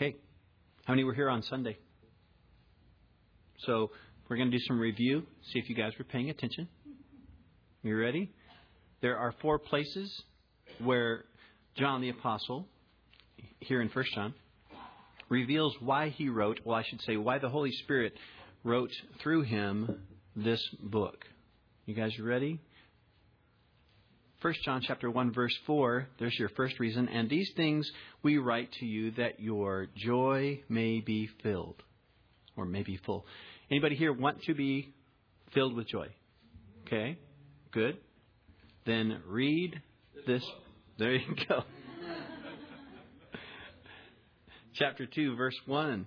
Okay. How many were here on Sunday? So we're going to do some review, see if you guys were paying attention. You ready? There are four places where John the Apostle, here in 1 John, reveals why he wrote, well, I should say, why the Holy Spirit wrote through him this book. You guys ready? 1 John chapter 1 verse 4, there's your first reason, and these things we write to you that your joy may be filled or may be full. Anybody here want to be filled with joy? Okay? Good. Then read this. There you go. Chapter 2, verse 1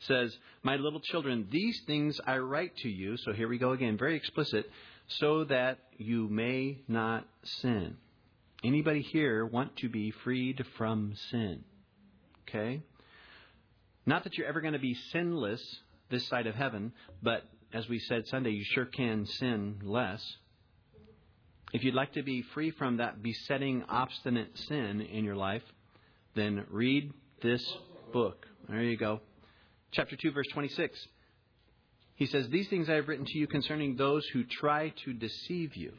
says, My little children, these things I write to you. So here we go again, very explicit, so that you may not sin. Anybody here want to be freed from sin? Okay? Not that you're ever going to be sinless this side of heaven, but as we said Sunday, you sure can sin less. If you'd like to be free from that besetting, obstinate sin in your life, then read this book. There you go. Chapter 2, verse 26. He says, These things I have written to you concerning those who try to deceive you.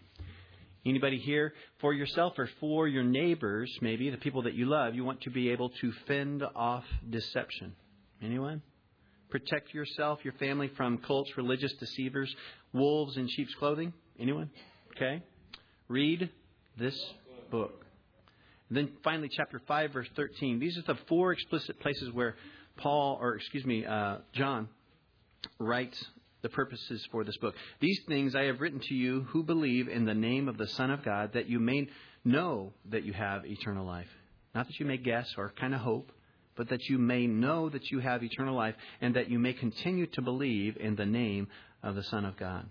Anybody here, for yourself or for your neighbors, maybe the people that you love, you want to be able to fend off deception. Anyone? Protect yourself, your family from cults, religious deceivers, wolves in sheep's clothing. Anyone? Okay. Read this book. And then finally, chapter 5, verse 13. These are the four explicit places where Paul, or excuse me, uh, John, writes the purposes for this book. These things I have written to you who believe in the name of the Son of God, that you may know that you have eternal life. Not that you may guess or kind of hope, but that you may know that you have eternal life, and that you may continue to believe in the name of the Son of God.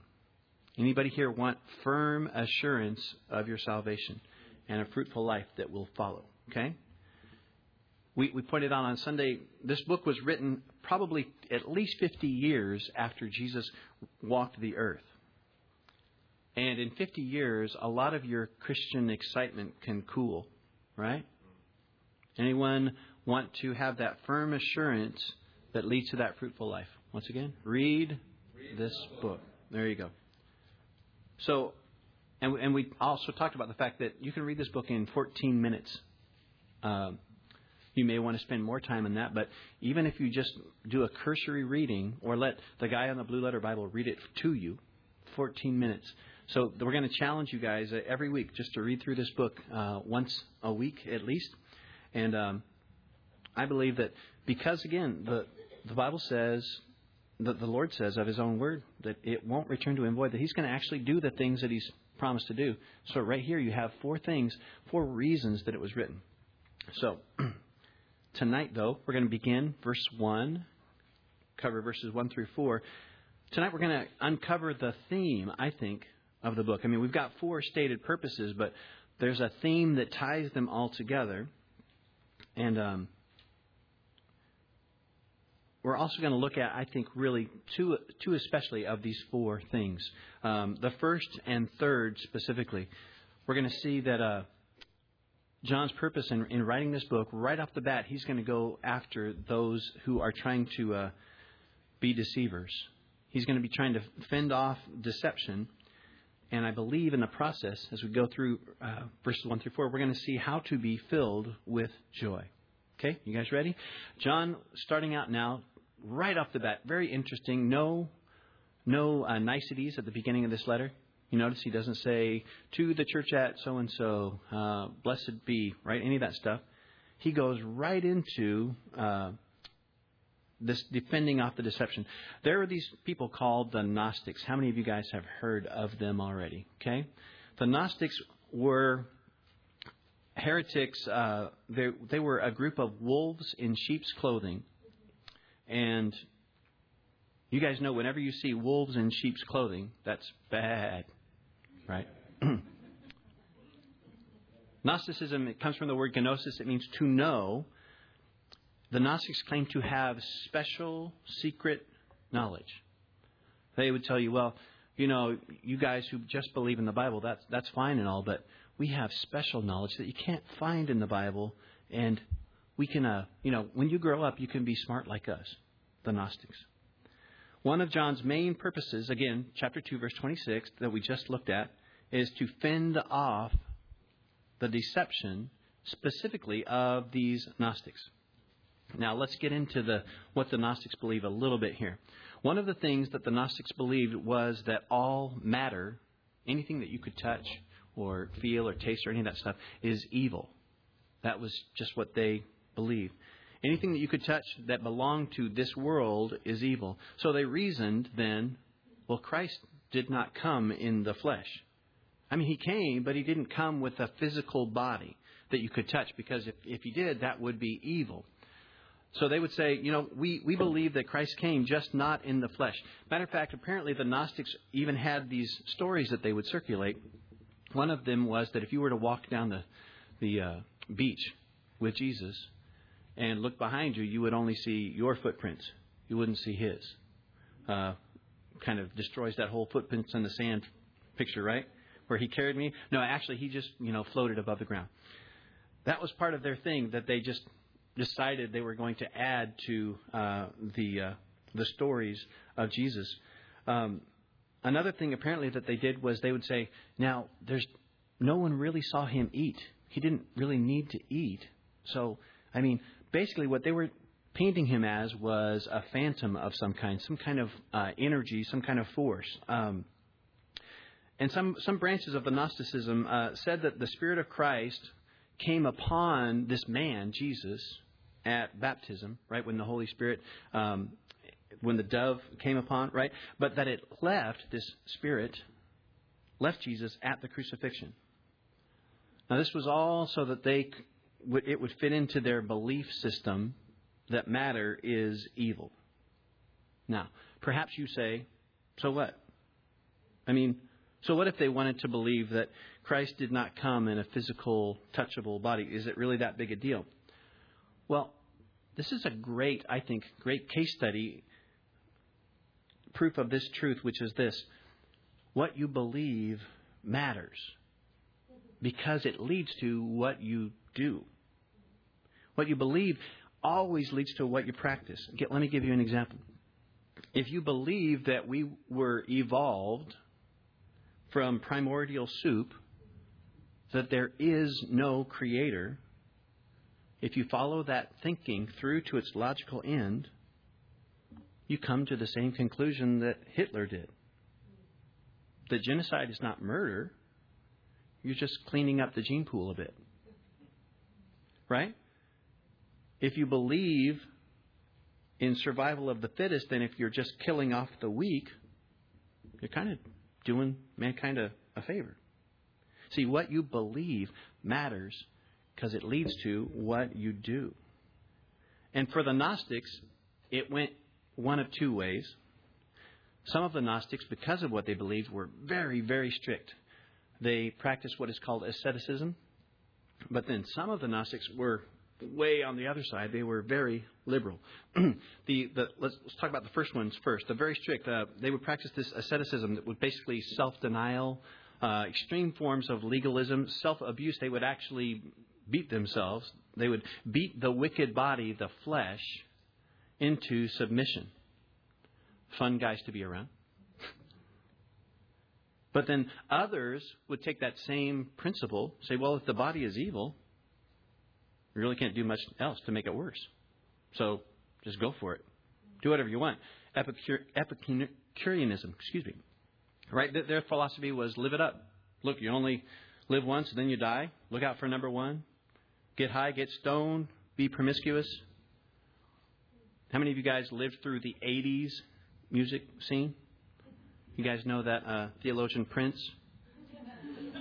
Anybody here want firm assurance of your salvation and a fruitful life that will follow? Okay? We, we pointed out on Sunday, this book was written probably at least 50 years after Jesus walked the earth. And in 50 years, a lot of your Christian excitement can cool, right? Anyone want to have that firm assurance that leads to that fruitful life? Once again, read this book. There you go. So, and, and we also talked about the fact that you can read this book in 14 minutes. Um, you may want to spend more time on that, but even if you just do a cursory reading or let the guy on the Blue Letter Bible read it to you, 14 minutes. So we're going to challenge you guys uh, every week just to read through this book uh, once a week at least. And um, I believe that because again the the Bible says that the Lord says of His own word that it won't return to Him void, that He's going to actually do the things that He's promised to do. So right here you have four things, four reasons that it was written. So tonight though we're going to begin verse one, cover verses one through four. Tonight we're going to uncover the theme, I think, of the book. I mean, we've got four stated purposes, but there's a theme that ties them all together. And um, we're also going to look at, I think, really two, two especially of these four things. Um, the first and third specifically. We're going to see that uh, John's purpose in, in, writing this book, right off the bat, he's going to go after those who are trying to uh, be deceivers. He's going to be trying to fend off deception. And I believe in the process, as we go through uh, verses 1 through 4, we're going to see how to be filled with joy. Okay, you guys ready? John, starting out now, right off the bat, very interesting. No, no uh, niceties at the beginning of this letter. You notice he doesn't say to the church at so and so, blessed be, right? Any of that stuff. He goes right into uh, this defending off the deception. There are these people called the Gnostics. How many of you guys have heard of them already? Okay, the Gnostics were heretics, uh, they, they were a group of wolves in sheep's clothing. And you guys know whenever you see wolves in sheep's clothing, that's bad, right? Gnosticism, it comes from the word gnosis, it means to know. The Gnostics claim to have special, secret knowledge. They would tell you, well, you know, you guys who just believe in the Bible, that's, that's fine and all, but we have special knowledge that you can't find in the Bible, and we can, uh, you know, when you grow up, you can be smart like us, the Gnostics. One of John's main purposes, again, chapter 2, verse 26, that we just looked at, is to fend off the deception specifically of these Gnostics. Now, let's get into the, what the Gnostics believe a little bit here. One of the things that the Gnostics believed was that all matter, anything that you could touch or feel or taste or any of that stuff, is evil. That was just what they believed. Anything that you could touch that belonged to this world is evil. So they reasoned then, well, Christ did not come in the flesh. I mean, he came, but he didn't come with a physical body that you could touch because if, if he did, that would be evil. So they would say, you know, we, we believe that Christ came just not in the flesh. Matter of fact, apparently the Gnostics even had these stories that they would circulate. One of them was that if you were to walk down the, the uh, beach with Jesus and look behind you, you would only see your footprints. You wouldn't see his. Uh, kind of destroys that whole footprints in the sand picture, right? Where he carried me. No, actually, he just, you know, floated above the ground. That was part of their thing that they just decided they were going to add to uh, the uh, the stories of Jesus. Um, another thing apparently that they did was they would say, "Now there's no one really saw him eat. He didn't really need to eat. So, I mean, basically what they were painting him as was a phantom of some kind, some kind of uh, energy, some kind of force." Um, and some, some branches of the Gnosticism uh, said that the Spirit of Christ came upon this man, Jesus, at baptism, right, when the Holy Spirit, um, when the dove came upon, right, but that it left, this Spirit, left Jesus at the crucifixion. Now, this was all so that they, it would fit into their belief system that matter is evil. Now, perhaps you say, so what? I mean, so what if they wanted to believe that Christ did not come in a physical, touchable body? Is it really that big a deal? Well, this is a great, I think, great case study, proof of this truth, which is this what you believe matters because it leads to what you do. What you believe always leads to what you practice. Let me give you an example. If you believe that we were evolved from primordial soup that there is no creator, if you follow that thinking through to its logical end, you come to the same conclusion that Hitler did. That genocide is not murder, you're just cleaning up the gene pool a bit. Right? If you believe in survival of the fittest, then if you're just killing off the weak, you're kind of doing mankind a, a favor. See, what you believe matters because it leads to what you do. And for the Gnostics, it went one of two ways. Some of the Gnostics, because of what they believed, were very, very strict. They practiced what is called asceticism. But then some of the Gnostics were way on the other side. They were very liberal. the, the, let's, let's, talk about the first ones first. The very strict. Uh, they would practice this asceticism that was basically self-denial, uh, extreme forms of legalism, self-abuse. They would actually beat themselves. They would beat the wicked body, the flesh, into submission. Fun guys to be around. But then others would take that same principle, say, well, if the body is evil, you really can't do much else to make it worse. So just go for it. Do whatever you want. Epicure, Epicureanism, excuse me. Right? Their philosophy was live it up. Look, you only live once, then you die. Look out for number one. Get high, get stoned, be promiscuous. How many of you guys lived through the 80s music scene? You guys know that uh, theologian Prince?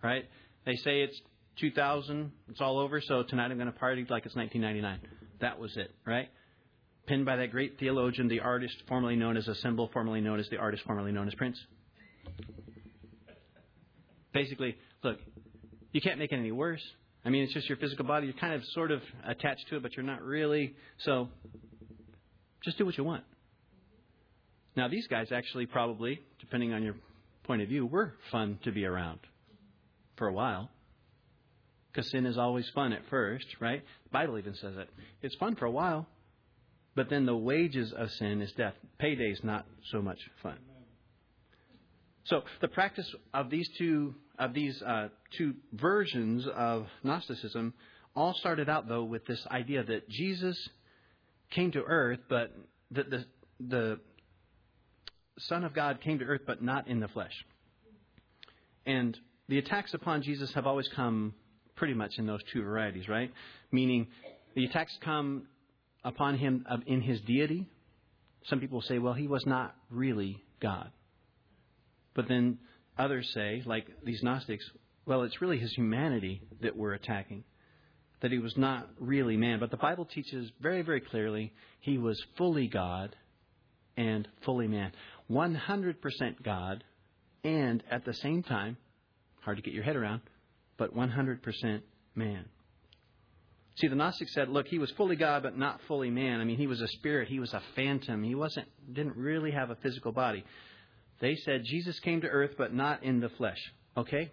Right? They say it's 2000, it's all over, so tonight I'm going to party like it's 1999. That was it, right? Pinned by that great theologian, the artist formerly known as a symbol, formerly known as the artist, formerly known as Prince. Basically, look, you can't make it any worse. I mean, it's just your physical body. You're kind of sort of attached to it, but you're not really. So just do what you want. Now, these guys actually probably, depending on your point of view, were fun to be around for a while because sin is always fun at first, right? The Bible even says it. It's fun for a while, but then the wages of sin is death. Payday's not so much fun. So the practice of these two of these uh, two versions of Gnosticism all started out though with this idea that Jesus came to earth, but that the the Son of God came to earth, but not in the flesh. And the attacks upon Jesus have always come pretty much in those two varieties, right? Meaning the attacks come upon him in his deity. Some people say, well, he was not really God. But then others say, like these Gnostics, well, it's really his humanity that we're attacking. That he was not really man. But the Bible teaches very, very clearly he was fully God and fully man. 100% God and at the same time, hard to get your head around, but 100% man. See, the Gnostics said, look, he was fully God, but not fully man. I mean, he was a spirit. He was a phantom. He wasn't, didn't really have a physical body. They said Jesus came to earth, but not in the flesh. Okay?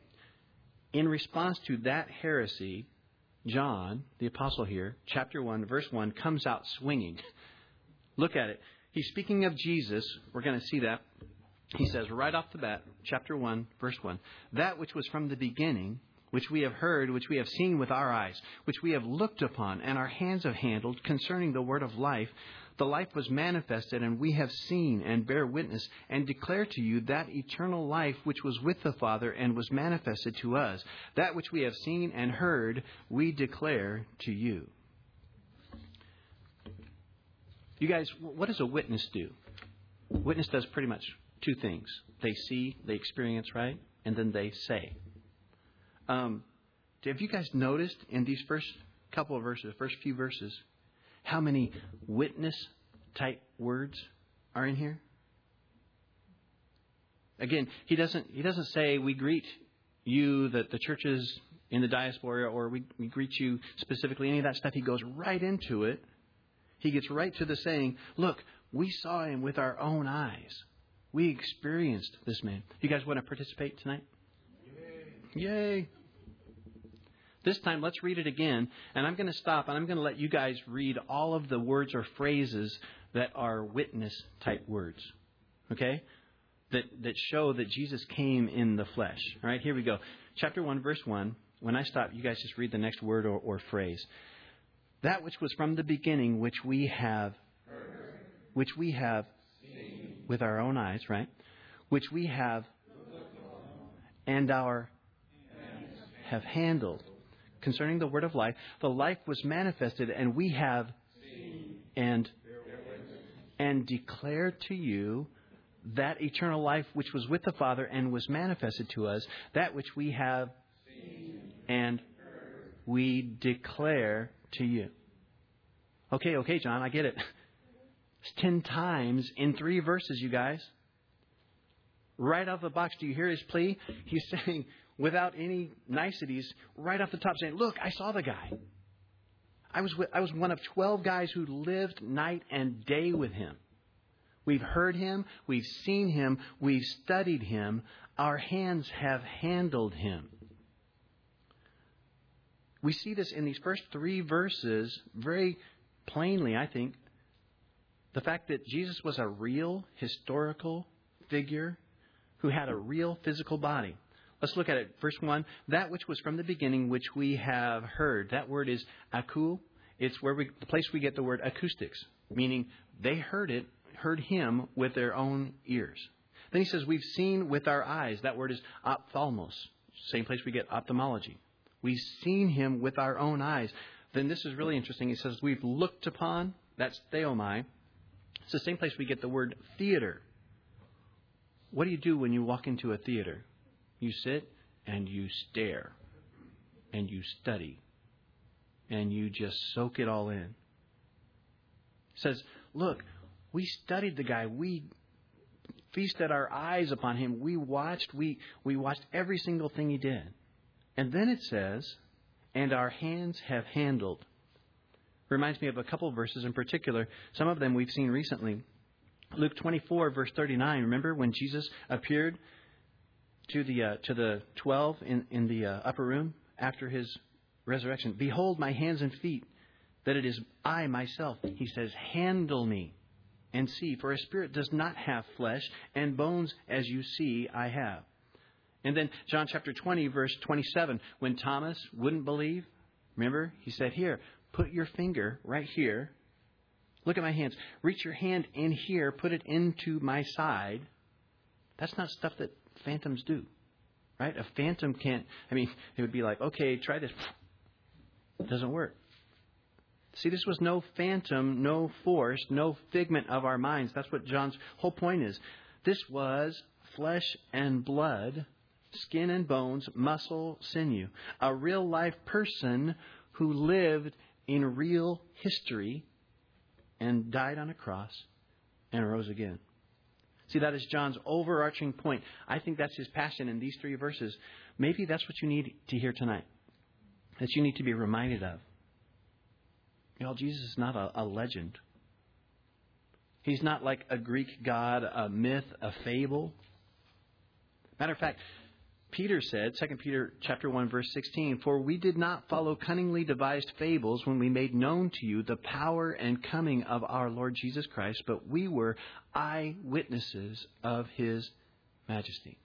In response to that heresy, John, the apostle here, chapter 1, verse 1, comes out swinging. Look at it. He's speaking of Jesus. We're going to see that. He says right off the bat, chapter 1, verse 1, that which was from the beginning, which we have heard, which we have seen with our eyes, which we have looked upon, and our hands have handled concerning the word of life, the life was manifested, and we have seen and bear witness and declare to you that eternal life which was with the Father and was manifested to us. That which we have seen and heard, we declare to you. You guys, what does a witness do? Witness does pretty much two things they see, they experience, right? And then they say. Um, have you guys noticed in these first couple of verses, the first few verses, how many witness type words are in here? Again, he doesn't he doesn't say we greet you that the churches in the diaspora or we, we greet you specifically any of that stuff. He goes right into it. He gets right to the saying, look, we saw him with our own eyes. We experienced this man. You guys want to participate tonight? Yay. This time, let's read it again, and I'm going to stop and I'm going to let you guys read all of the words or phrases that are witness type words. Okay? That, that show that Jesus came in the flesh. All right, here we go. Chapter 1, verse 1. When I stop, you guys just read the next word or, or phrase. That which was from the beginning, which we have, which we have with our own eyes, right? Which we have and our have handled concerning the word of life. The life was manifested, and we have seen and and declared to you that eternal life which was with the Father and was manifested to us, that which we have seen and we declare to you. Okay, okay, John, I get it. It's ten times in three verses, you guys. Right off the box, do you hear his plea? He's saying, without any niceties right off the top saying, Look, I saw the guy. I was, with, I was one of 12 guys who lived night and day with him. We've heard him, we've seen him, we've studied him, our hands have handled him. We see this in these first three verses very plainly, I think. The fact that Jesus was a real historical figure who had a real physical body. Let's look at it. Verse 1 That which was from the beginning, which we have heard. That word is aku. It's where we, the place we get the word acoustics, meaning they heard it, heard him with their own ears. Then he says, We've seen with our eyes. That word is ophthalmos, same place we get ophthalmology. We've seen him with our own eyes. Then this is really interesting. He says, We've looked upon. That's theomai. It's the same place we get the word theater. What do you do when you walk into a theater? You sit and you stare and you study and you just soak it all in. Says, Look, we studied the guy. We feasted our eyes upon him. We watched, we, we watched every single thing he did. And then it says, and our hands have handled. Reminds me of a couple of verses in particular. Some of them we've seen recently. Luke 24, verse 39. Remember when Jesus appeared to the uh, to the twelve in in the uh, upper room after his resurrection. Behold my hands and feet, that it is I myself. He says, Handle me and see, for a spirit does not have flesh, and bones as you see I have. And then John chapter 20, verse 27, when Thomas wouldn't believe, remember, he said, Here, put your finger right here. Look at my hands. Reach your hand in here, put it into my side. That's not stuff that phantoms do. Right? A phantom can't, I mean, it would be like, okay, try this. It doesn't work. See, this was no phantom, no force, no figment of our minds. That's what John's whole point is. This was flesh and blood, skin and bones, muscle, sinew. A real life person who lived in real history and died on a cross and rose again. See, that is John's overarching point. I think that's his passion in these three verses. Maybe that's what you need to hear tonight, that you need to be reminded of. You know, Jesus is not a, a legend. He's not like a Greek god, a myth, a fable. Matter of fact, Peter said, 2 Peter chapter 1 verse 16, "For we did not follow cunningly devised fables when we made known to you the power and coming of our Lord Jesus Christ, but we were eyewitnesses of his majesty."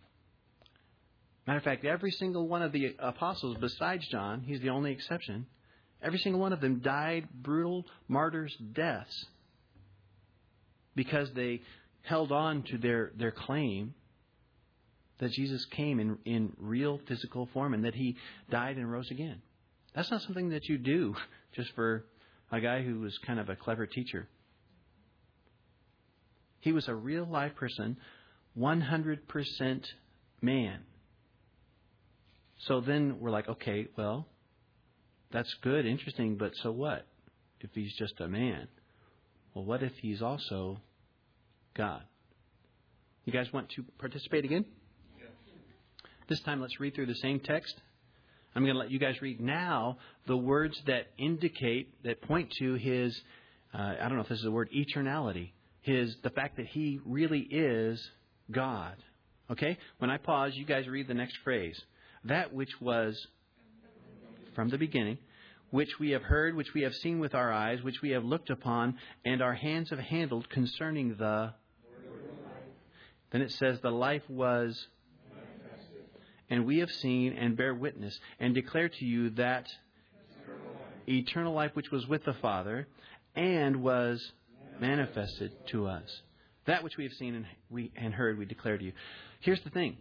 Matter of fact, every single one of the apostles besides John, he's the only exception, every single one of them died brutal martyrs' deaths because they held on to their, their claim that Jesus came in, in real physical form and that he died and rose again. That's not something that you do just for a guy who was kind of a clever teacher. He was a real live person, 100% man. So then we're like, okay, well, that's good, interesting, but so what if he's just a man? Well, what if he's also God? You guys want to participate again? This time, let's read through the same text. I'm going to let you guys read now the words that indicate, that point to his, uh, I don't know if this is the word, eternality. His, the fact that he really is God. Okay? When I pause, you guys read the next phrase. That which was from the beginning, which we have heard, which we have seen with our eyes, which we have looked upon, and our hands have handled concerning the. Then it says, the life was and we have seen and bear witness and declare to you that eternal life which was with the Father and was manifested to us. That which we have seen and, we, and heard, we declare to you. Here's the thing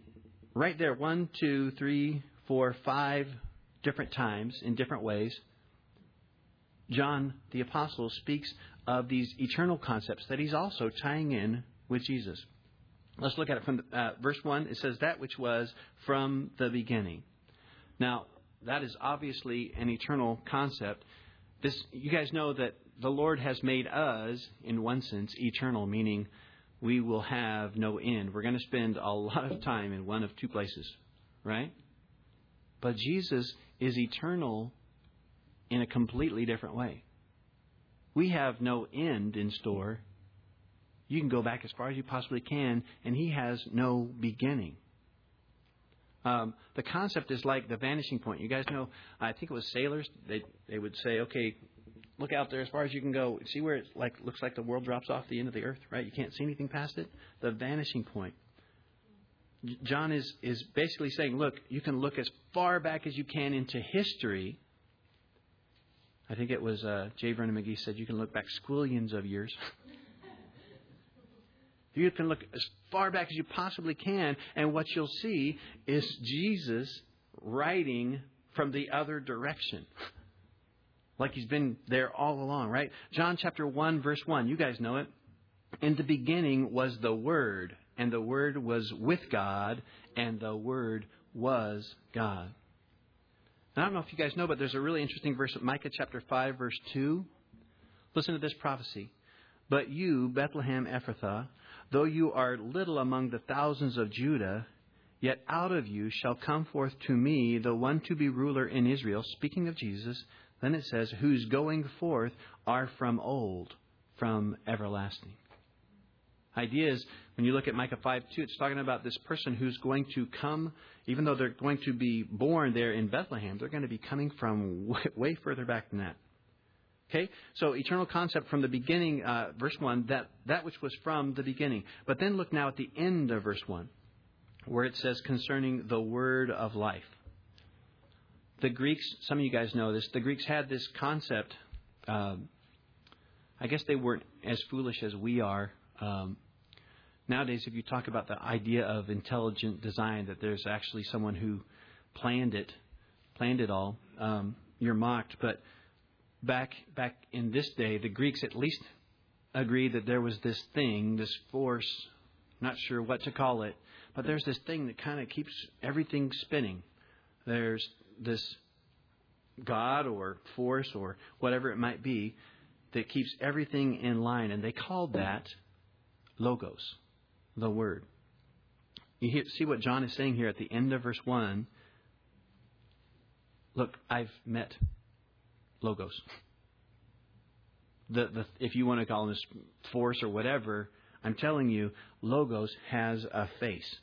right there one, two, three, four, five different times in different ways. John the Apostle speaks of these eternal concepts that he's also tying in with Jesus. Let's look at it from uh, verse 1. It says, That which was from the beginning. Now, that is obviously an eternal concept. This, you guys know that the Lord has made us, in one sense, eternal, meaning we will have no end. We're going to spend a lot of time in one of two places, right? But Jesus is eternal in a completely different way. We have no end in store you can go back as far as you possibly can, and he has no beginning. Um, the concept is like the vanishing point. You guys know, I think it was sailors. They they would say, okay, look out there as far as you can go. See where it like looks like the world drops off the end of the earth, right? You can't see anything past it. The vanishing point. John is is basically saying, look, you can look as far back as you can into history. I think it was uh, J. Vernon McGee said you can look back squillions of years. You can look as far back as you possibly can, and what you'll see is Jesus writing from the other direction. like he's been there all along, right? John chapter 1, verse 1. You guys know it. In the beginning was the Word, and the Word was with God, and the Word was God. And I don't know if you guys know, but there's a really interesting verse of Micah chapter 5, verse 2. Listen to this prophecy. But you, Bethlehem Ephrathah, Though you are little among the thousands of Judah, yet out of you shall come forth to me the one to be ruler in Israel. Speaking of Jesus, then it says, whose going forth are from old, from everlasting. Idea is when you look at Micah 5 2, it's talking about this person who's going to come, even though they're going to be born there in Bethlehem, they're going to be coming from way, way further back than that. Okay, so eternal concept from the beginning, uh, verse 1, that, that which was from the beginning. But then look now at the end of verse 1, where it says concerning the word of life. The Greeks, some of you guys know this, the Greeks had this concept. Um, I guess they weren't as foolish as we are. Um, nowadays, if you talk about the idea of intelligent design, that there's actually someone who planned it, planned it all, um, you're mocked. But back back in this day, the Greeks at least agreed that there was this thing, this force, not sure what to call it, but there's this thing that kind of keeps everything spinning. There's this God or force or whatever it might be that keeps everything in line, and they called that logos, the word. You hear, see what John is saying here at the end of verse 1. Look, I've met logos. The, the, if you want to call this force or whatever, I'm telling you, logos has a face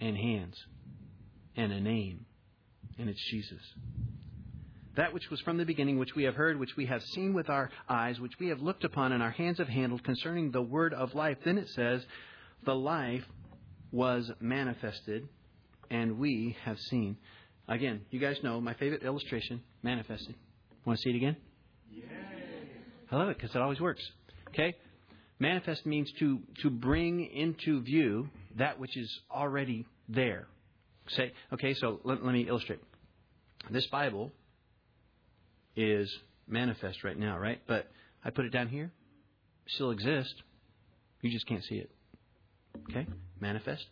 and hands and a name, and it's Jesus. That which was from the beginning, which we have heard, which we have seen with our eyes, which we have looked upon, and our hands have handled concerning the word of life. Then it says, The life was manifested, and we have seen. Again, you guys know my favorite illustration manifested. Want to see it again? Yay. I love it because it always works. Okay? Manifest means to, to bring into view that which is already there. Say, okay, so let, let me illustrate. This Bible is manifest right now, right? But I put it down here, still exists. You just can't see it. Okay? Manifest,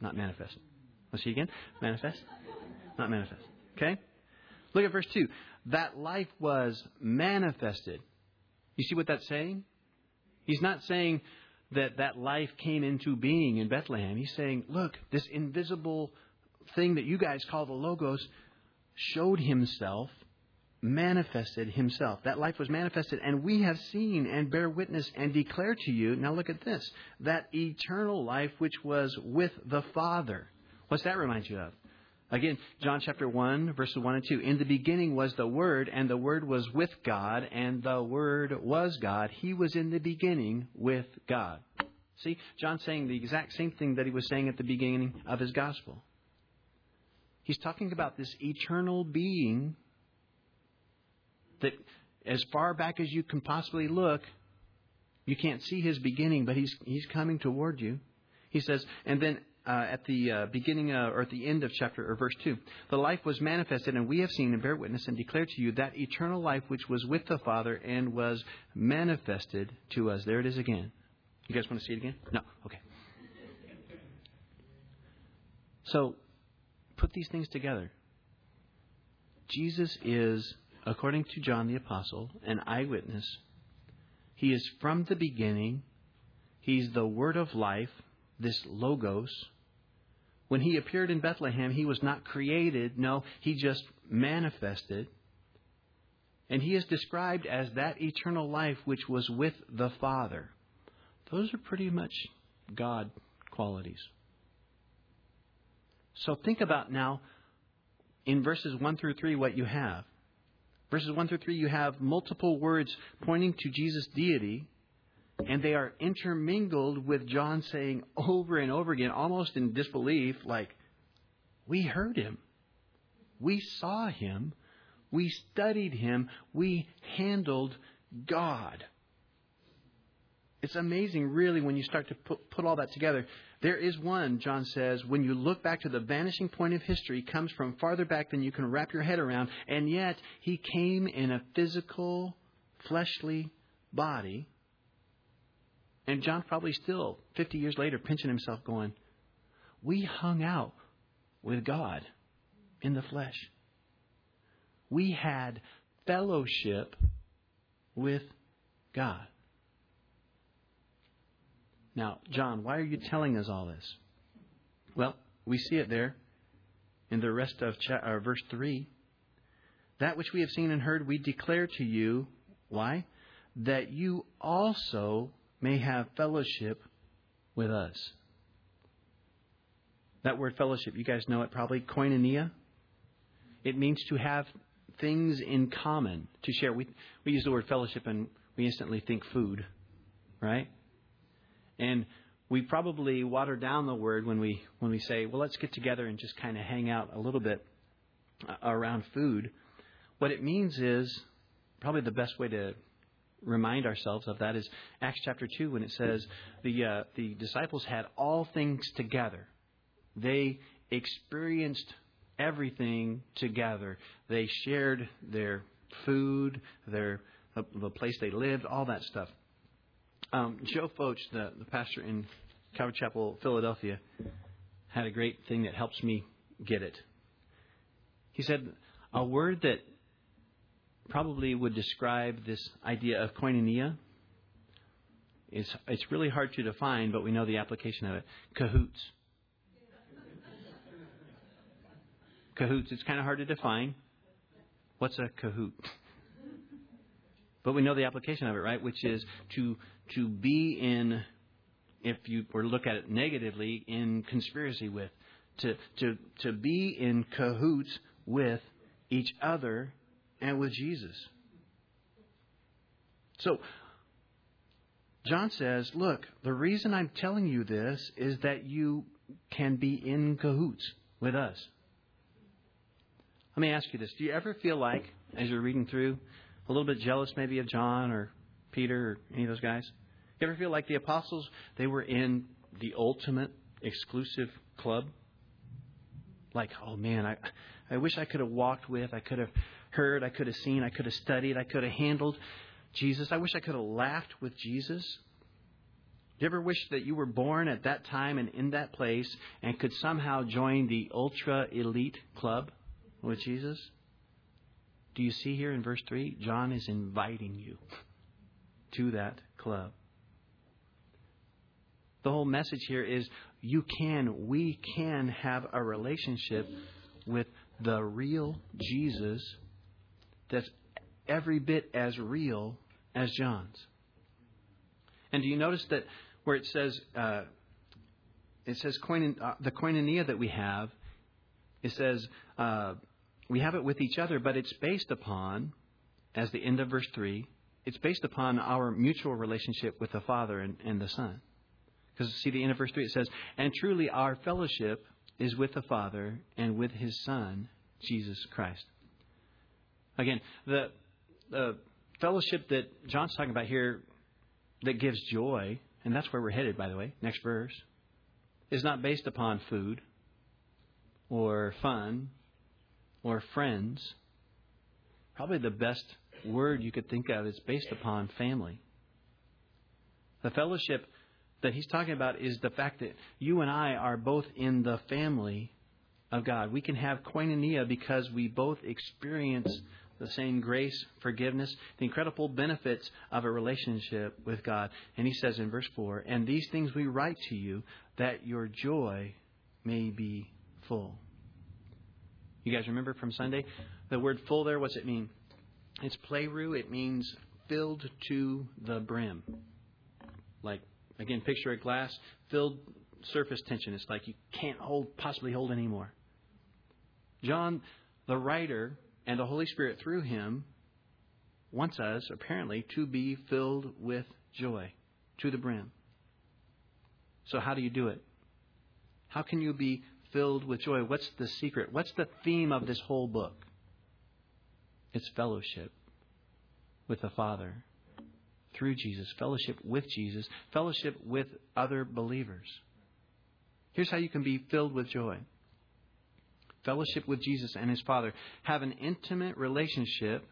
not manifest. Let's see it again. Manifest, not manifest. Okay? Look at verse 2 that life was manifested. You see what that's saying? He's not saying that that life came into being in Bethlehem. He's saying, look, this invisible thing that you guys call the Logos showed himself, manifested himself. That life was manifested, and we have seen and bear witness and declare to you, now look at this, that eternal life which was with the Father. What's that remind you of? Again, John chapter 1, verses 1 and 2. In the beginning was the Word, and the Word was with God, and the Word was God. He was in the beginning with God. See, John's saying the exact same thing that he was saying at the beginning of his gospel. He's talking about this eternal being that, as far back as you can possibly look, you can't see his beginning, but he's, he's coming toward you. He says, and then uh, at the uh, beginning uh, or at the end of chapter or verse 2. The life was manifested, and we have seen and bear witness and declare to you that eternal life which was with the Father and was manifested to us. There it is again. You guys want to see it again? No? Okay. So, put these things together. Jesus is, according to John the Apostle, an eyewitness. He is from the beginning. He's the Word of life, this Logos. When he appeared in Bethlehem, he was not created. No, he just manifested. And he is described as that eternal life which was with the Father. Those are pretty much God qualities. So think about now in verses 1 through 3 what you have. Verses 1 through 3, you have multiple words pointing to Jesus' deity and they are intermingled with John saying over and over again, almost in disbelief, like, We heard him. We saw him. We studied him. We handled God. It's amazing, really, when you start to put, put all that together. There is one, John says, when you look back to the vanishing point of history, comes from farther back than you can wrap your head around, and yet he came in a physical, fleshly body and John's probably still, 50 years later, pinching himself, going, We hung out with God in the flesh. We had fellowship with God. Now, John, why are you telling us all this? Well, we see it there in the rest of cha- uh, verse 3. That which we have seen and heard, we declare to you. Why? That you also may have fellowship with us. That word fellowship, you guys know it probably, koinonia. It means to have things in common, to share. We, we use the word fellowship and we instantly think food, right? And we probably water down the word when we when we say, well, let's get together and just kind of hang out a little bit uh, around food. What it means is probably the best way to remind ourselves of that is Acts chapter two when it says the uh, the disciples had all things together. They experienced everything together. They shared their food, their the, the place they lived, all that stuff. Um, Joe Focht, the, the pastor in Calvary Chapel, Philadelphia, had a great thing that helps me get it. He said, a word that probably would describe this idea of koinonia. It's, it's really hard to define, but we know the application of it. Cahoots. cahoots. It's kind of hard to define. What's a cahoot? But we know the application of it, right? Which is to to be in, if you were to look at it negatively, in conspiracy with, to to to be in cahoots with each other and with Jesus. So John says, look, the reason I'm telling you this is that you can be in cahoots with us. Let me ask you this. Do you ever feel like, as you're reading through, a little bit jealous maybe of John or Peter or any of those guys? Do you ever feel like the apostles, they were in the ultimate exclusive club? Like, oh man, I, I wish I could have walked with, I could have heard, I could have seen, I could have studied, I could have handled Jesus. I wish I could have laughed with Jesus. Do you ever wish that you were born at that time and in that place and could somehow join the ultra elite club with Jesus? Do you see here in verse 3? John is inviting you to that club. The whole message here is you can, we can have a relationship with the real Jesus that's every bit as real as John's. And do you notice that where it says, uh, it says uh, the koinonia that we have, it says uh, we have it with each other, but it's based upon, as the end of verse 3, it's based upon our mutual relationship with the Father and, and the Son. Because see, the end of verse 3, it says, And truly our fellowship is with the Father and with His Son, Jesus Christ. Again, the, the fellowship that John's talking about here that gives joy, and that's where we're headed, by the way, next verse, is not based upon food or fun or friends, probably the best word you could think of is based upon family. The fellowship that he's talking about is the fact that you and I are both in the family of God. We can have koinonia because we both experience the same grace, forgiveness, the incredible benefits of a relationship with God. And he says in verse 4 And these things we write to you that your joy may be full. You guys remember from Sunday? The word full there, what's it mean? It's pleroo. It means filled to the brim. Like, again, picture a glass filled surface tension. It's like you can't hold, possibly hold anymore. John, the writer, and the Holy Spirit through him wants us, apparently, to be filled with joy to the brim. So, how do you do it? How can you be filled with joy. What's the secret? What's the theme of this whole book? It's fellowship with the Father through Jesus, fellowship with Jesus, fellowship with other believers. Here's how you can be filled with joy fellowship with Jesus and His Father. Have an intimate relationship,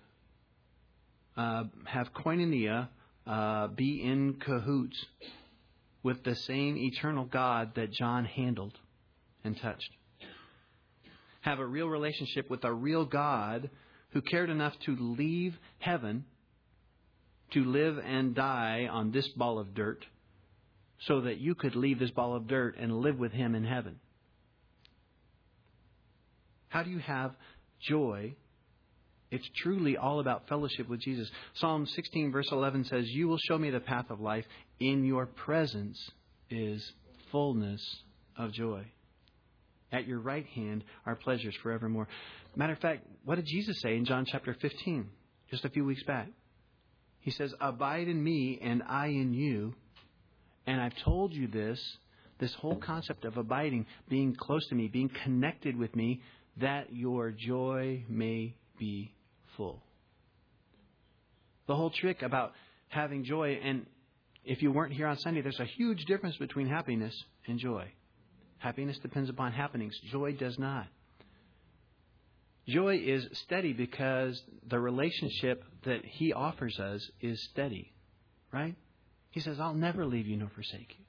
uh, have koinonia, uh, be in cahoots with the same eternal God that John handled and touched. Have a real relationship with a real God who cared enough to leave heaven to live and die on this ball of dirt so that you could leave this ball of dirt and live with him in heaven. How do you have joy It's truly all about fellowship with Jesus. Psalm 16, verse 11 says, You will show me the path of life. In your presence is fullness of joy. At your right hand are pleasures forevermore. Matter of fact, what did Jesus say in John chapter 15, just a few weeks back? He says, Abide in me and I in you. And I've told you this, this whole concept of abiding, being close to me, being connected with me, that your joy may be full. The whole trick about having joy, and if you weren't here on Sunday, there's a huge difference between happiness and joy. Happiness depends upon happenings, joy does not. Joy is steady because the relationship that He offers us is steady, right? He says, I'll never leave you nor forsake you.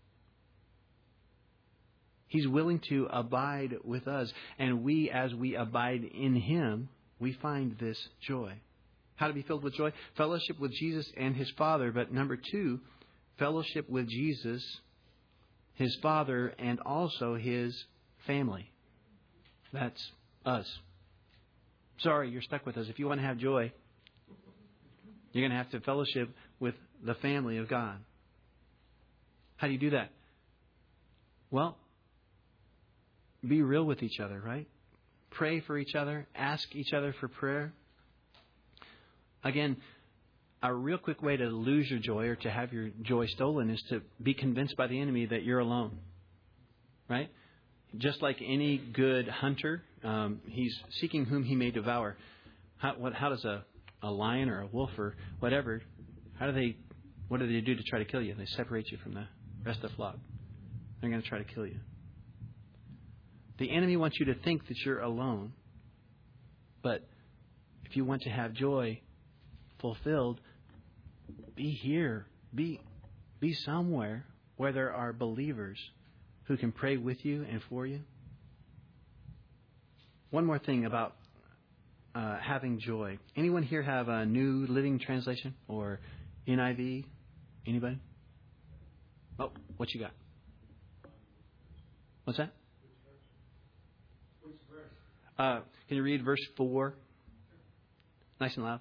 He's willing to abide with us, and we, as we abide in Him, we find this joy. How to be filled with joy? Fellowship with Jesus and His Father, but number two, fellowship with Jesus, His Father, and also His family. That's us. Sorry, you're stuck with us. If you want to have joy, you're going to have to fellowship with the family of God. How do you do that? Well, be real with each other, right? Pray for each other, ask each other for prayer. Again, a real quick way to lose your joy or to have your joy stolen is to be convinced by the enemy that you're alone. Right? Just like any good hunter, um, he's seeking whom he may devour. How, what, how does a, a lion or a wolf or whatever, how do they, what do they do to try to kill you? They separate you from the rest of the flock. They're going to try to kill you. The enemy wants you to think that you're alone. But if you want to have joy fulfilled, be here. Be, be somewhere where there are believers who can pray with you and for you. One more thing about uh, having joy. Anyone here have a New Living Translation or NIV? Anybody? Oh, what you got? What's that? Uh, can you read verse 4? Nice and loud.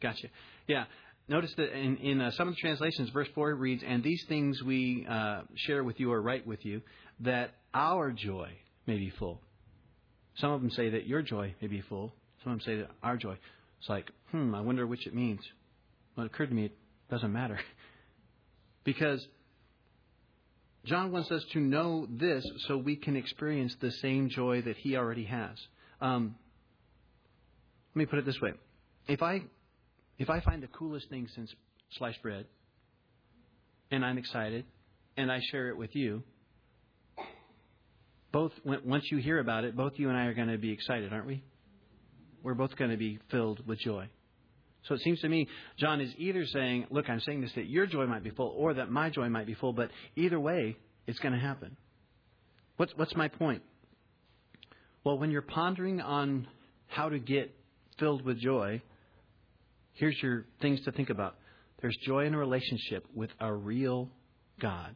Gotcha. Yeah. Notice that in, in uh, some of the translations, verse 4 reads, And these things we uh, share with you or write with you, that our joy may be full. Some of them say that your joy may be full. Some of them say that our joy. It's like, hmm, I wonder which it means. Well, it occurred to me it doesn't matter. because John wants us to know this so we can experience the same joy that he already has. Um, let me put it this way. If I if I find the coolest thing since sliced bread, and I'm excited, and I share it with you, both once you hear about it, both you and I are going to be excited, aren't we? We're both going to be filled with joy. So it seems to me John is either saying, "Look, I'm saying this that your joy might be full, or that my joy might be full," but either way, it's going to happen. What's what's my point? Well, when you're pondering on how to get filled with joy, Here's your things to think about. There's joy in a relationship with a real God.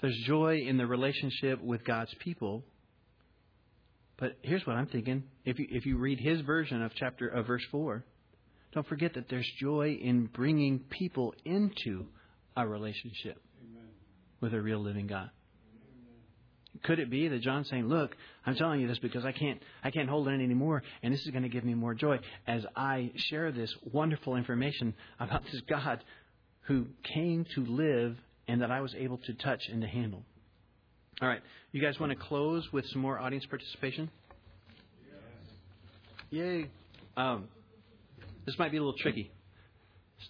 There's joy in the relationship with God's people. But here's what I'm thinking. If you, if you read his version of chapter of verse 4, don't forget that there's joy in bringing people into a relationship Amen. with a real living God. Could it be that John's saying, "Look, I'm telling you this because I can't I can't hold it anymore, and this is going to give me more joy as I share this wonderful information about this God who came to live and that I was able to touch and to handle." All right, you guys want to close with some more audience participation? Yes. Yay! Um, this might be a little tricky.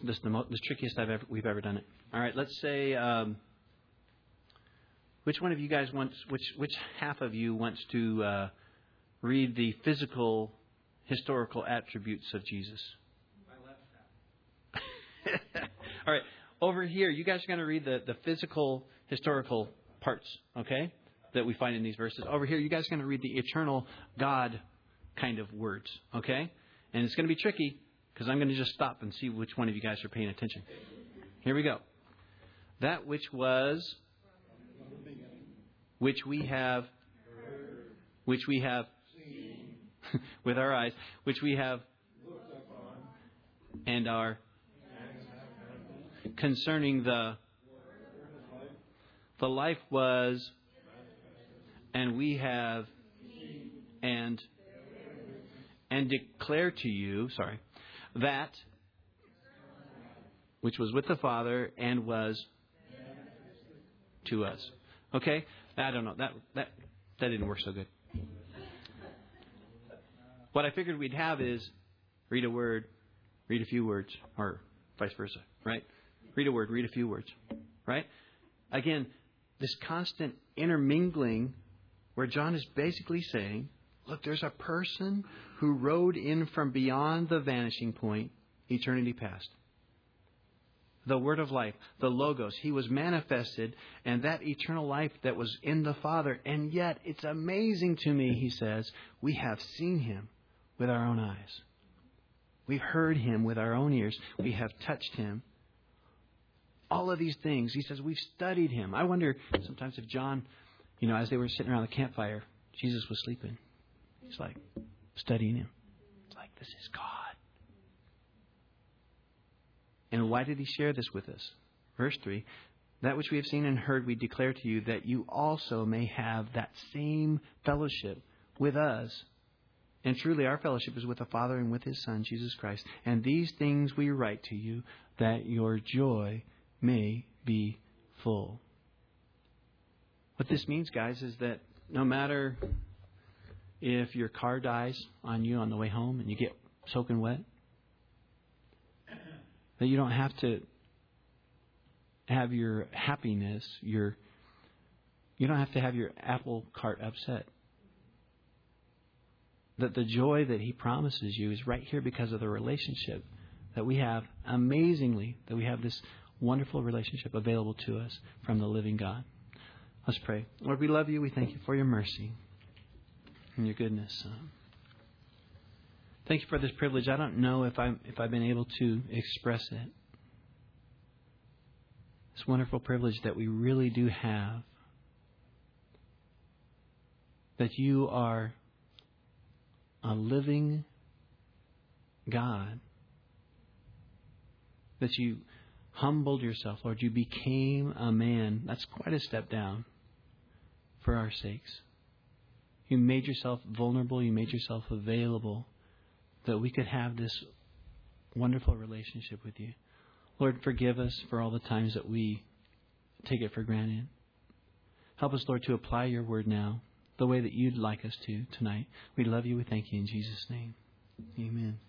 This is the, most, the trickiest I've ever, we've ever done it. All right, let's say. Um, which one of you guys wants, which, which half of you wants to uh, read the physical, historical attributes of Jesus? My left half. All right. Over here, you guys are going to read the, the physical, historical parts, okay, that we find in these verses. Over here, you guys are going to read the eternal God kind of words, okay? And it's going to be tricky because I'm going to just stop and see which one of you guys are paying attention. Here we go. That which was which we have, which we have, seen with our eyes, which we have, and are concerning the the life was and we have and and declare to you sorry that which was with the father and was to us. Okay? I don't know. That that that didn't work so good. What i figured we'd have is read a word read a few words or vice versa right? Read a word read a few words right? Again this constant intermingling where John is basically saying, look, there's a person who rode in from beyond the vanishing point, eternity past. The Word of life, the Logos, He was manifested, and that eternal life that was in the Father. And yet, it's amazing to me, he says, we have seen Him with our own eyes. We've heard Him with our own ears. We have touched Him all of these things. He says, We've studied him. I wonder sometimes if John, you know, as they were sitting around the campfire, Jesus was sleeping. He's like studying him. It's like, This is God. And why did he share this with us? Verse 3 That which we have seen and heard, we declare to you, that you also may have that same fellowship with us. And truly, our fellowship is with the Father and with His Son, Jesus Christ. And these things we write to you, that your joy may be full. What this means, guys, is that no matter if your car dies on you on the way home and you get soaking wet, that you don't have to have your happiness, your you don't have to have your apple cart upset. That the joy that he promises you is right here because of the relationship that we have amazingly, that we have this wonderful relationship available to us from the living God. Let's pray. Lord, we love you. We thank you for your mercy and your goodness. Thank you for this privilege. I don't know if I'm if I've been able to express it. This wonderful privilege that we really do have. That you are a living God. That you humbled yourself, Lord. You became a man. That's quite a step down for our sakes. You made yourself vulnerable. You made yourself available that we could have this wonderful relationship with you. Lord, forgive us for all the times that we take it for granted. Help us, Lord, to apply your word now the way that you'd like us to tonight. We love you. We thank you in Jesus' name. Amen.